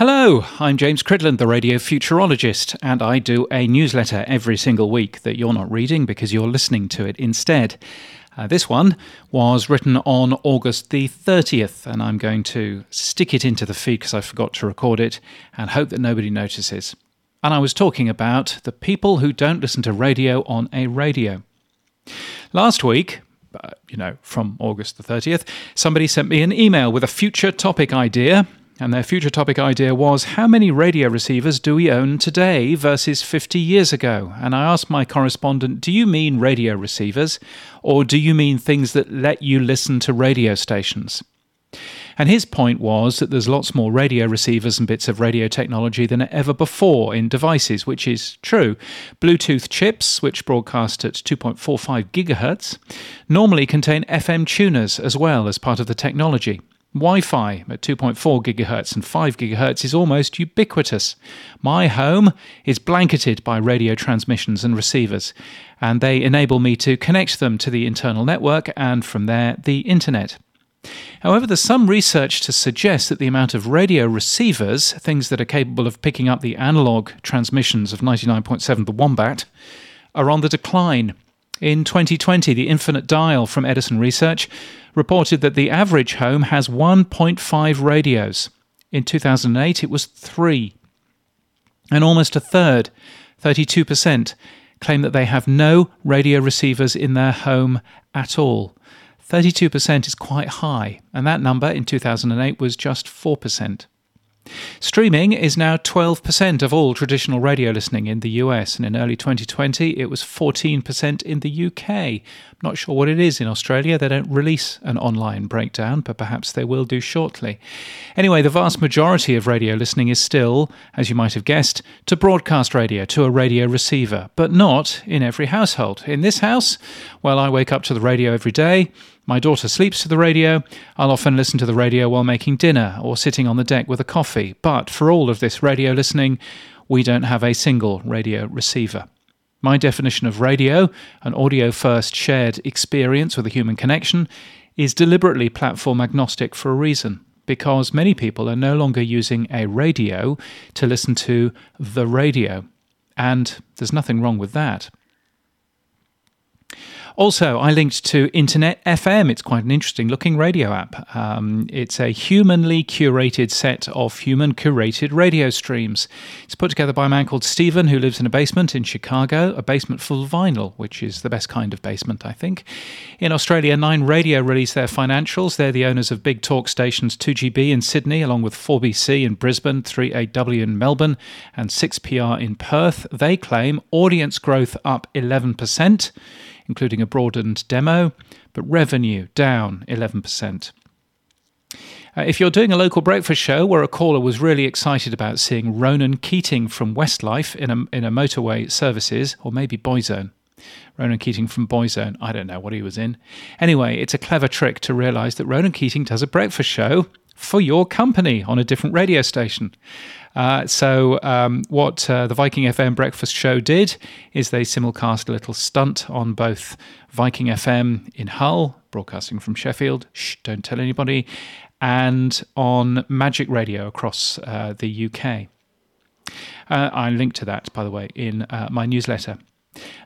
Hello, I'm James Cridland, the radio futurologist, and I do a newsletter every single week that you're not reading because you're listening to it instead. Uh, this one was written on August the 30th, and I'm going to stick it into the feed because I forgot to record it and hope that nobody notices. And I was talking about the people who don't listen to radio on a radio. Last week, uh, you know, from August the 30th, somebody sent me an email with a future topic idea and their future topic idea was how many radio receivers do we own today versus 50 years ago? And I asked my correspondent, do you mean radio receivers or do you mean things that let you listen to radio stations? And his point was that there's lots more radio receivers and bits of radio technology than ever before in devices, which is true. Bluetooth chips, which broadcast at 2.45 gigahertz, normally contain FM tuners as well as part of the technology. Wi Fi at 2.4 GHz and 5 GHz is almost ubiquitous. My home is blanketed by radio transmissions and receivers, and they enable me to connect them to the internal network and from there the internet. However, there's some research to suggest that the amount of radio receivers, things that are capable of picking up the analog transmissions of 99.7 the Wombat, are on the decline. In 2020, the Infinite Dial from Edison Research reported that the average home has 1.5 radios. In 2008, it was three. And almost a third, 32%, claim that they have no radio receivers in their home at all. 32% is quite high, and that number in 2008 was just 4%. Streaming is now 12% of all traditional radio listening in the US, and in early 2020 it was 14% in the UK. Not sure what it is in Australia. They don't release an online breakdown, but perhaps they will do shortly. Anyway, the vast majority of radio listening is still, as you might have guessed, to broadcast radio, to a radio receiver, but not in every household. In this house, well, I wake up to the radio every day. My daughter sleeps to the radio. I'll often listen to the radio while making dinner or sitting on the deck with a coffee. But for all of this radio listening, we don't have a single radio receiver. My definition of radio, an audio first shared experience with a human connection, is deliberately platform agnostic for a reason. Because many people are no longer using a radio to listen to the radio. And there's nothing wrong with that. Also, I linked to Internet FM. It's quite an interesting looking radio app. Um, it's a humanly curated set of human curated radio streams. It's put together by a man called Stephen who lives in a basement in Chicago, a basement full of vinyl, which is the best kind of basement, I think. In Australia, Nine Radio released their financials. They're the owners of big talk stations 2GB in Sydney, along with 4BC in Brisbane, 3AW in Melbourne, and 6PR in Perth. They claim audience growth up 11% including a broadened demo, but revenue down 11%. Uh, if you're doing a local breakfast show where a caller was really excited about seeing Ronan Keating from Westlife in a, in a motorway services, or maybe Boyzone, Ronan Keating from Boyzone. I don't know what he was in. Anyway, it's a clever trick to realise that Ronan Keating does a breakfast show for your company on a different radio station. Uh, so, um, what uh, the Viking FM breakfast show did is they simulcast a little stunt on both Viking FM in Hull, broadcasting from Sheffield, shh, don't tell anybody, and on Magic Radio across uh, the UK. Uh, I linked to that, by the way, in uh, my newsletter.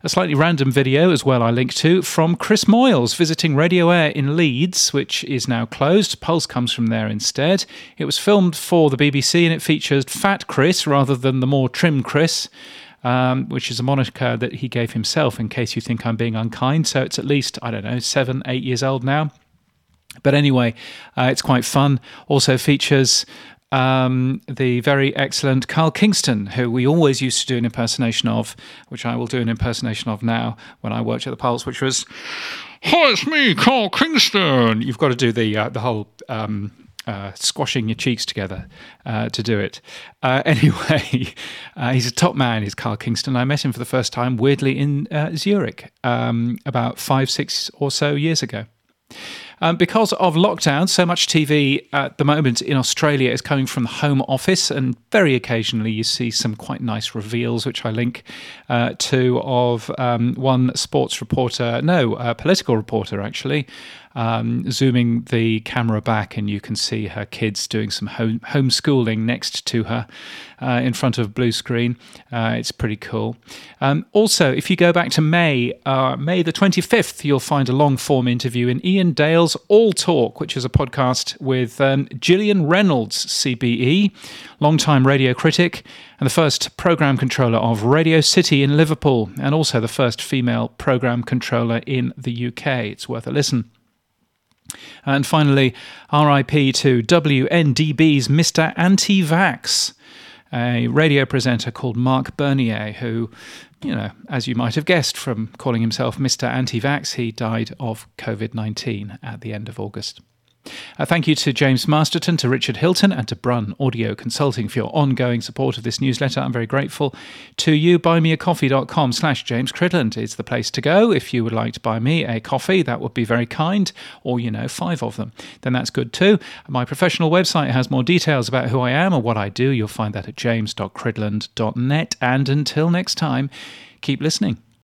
A slightly random video as well I link to from Chris Moyles visiting Radio Aire in Leeds, which is now closed. Pulse comes from there instead. It was filmed for the BBC and it features Fat Chris rather than the more trim Chris. Um, which is a moniker that he gave himself in case you think I'm being unkind. So it's at least, I don't know, seven, eight years old now. But anyway, uh, it's quite fun. Also features um, the very excellent Carl Kingston, who we always used to do an impersonation of, which I will do an impersonation of now when I worked at the Pulse, which was, "Hi, it's me, Carl Kingston." You've got to do the uh, the whole. Um, uh, squashing your cheeks together uh, to do it. Uh, anyway, uh, he's a top man, is Carl Kingston. I met him for the first time, weirdly, in uh, Zurich um, about five, six or so years ago. Um, because of lockdown, so much TV at the moment in Australia is coming from the Home Office, and very occasionally you see some quite nice reveals, which I link uh, to, of um, one sports reporter, no, political reporter actually, um, zooming the camera back, and you can see her kids doing some home homeschooling next to her uh, in front of a blue screen. Uh, it's pretty cool. Um, also, if you go back to May, uh, May the 25th, you'll find a long form interview in Iain Dale's All Talk, which is a podcast with um, Gillian Reynolds, CBE, long-time radio critic, and the first programme controller of Radio City in Liverpool, and also the first female programme controller in the UK. It's worth a listen. And finally, RIP to WNDB's Mr. Anti Vax a radio presenter called Marc Bernier, who, you know, as you might have guessed from calling himself Mr. Anti Vax, he died of COVID 19 at the end of August. Uh, thank you to James Masterton, to Richard Hilton, and to Brun Audio Consulting for your ongoing support of this newsletter. I'm very grateful to you. Buymeacoffee.com slash James Cridland is the place to go. If you would like to buy me a coffee, that would be very kind, or, you know, five of them, then that's good too. My professional website has more details about who I am or what I do. You'll find that at james.cridland.net. And until next time, keep listening.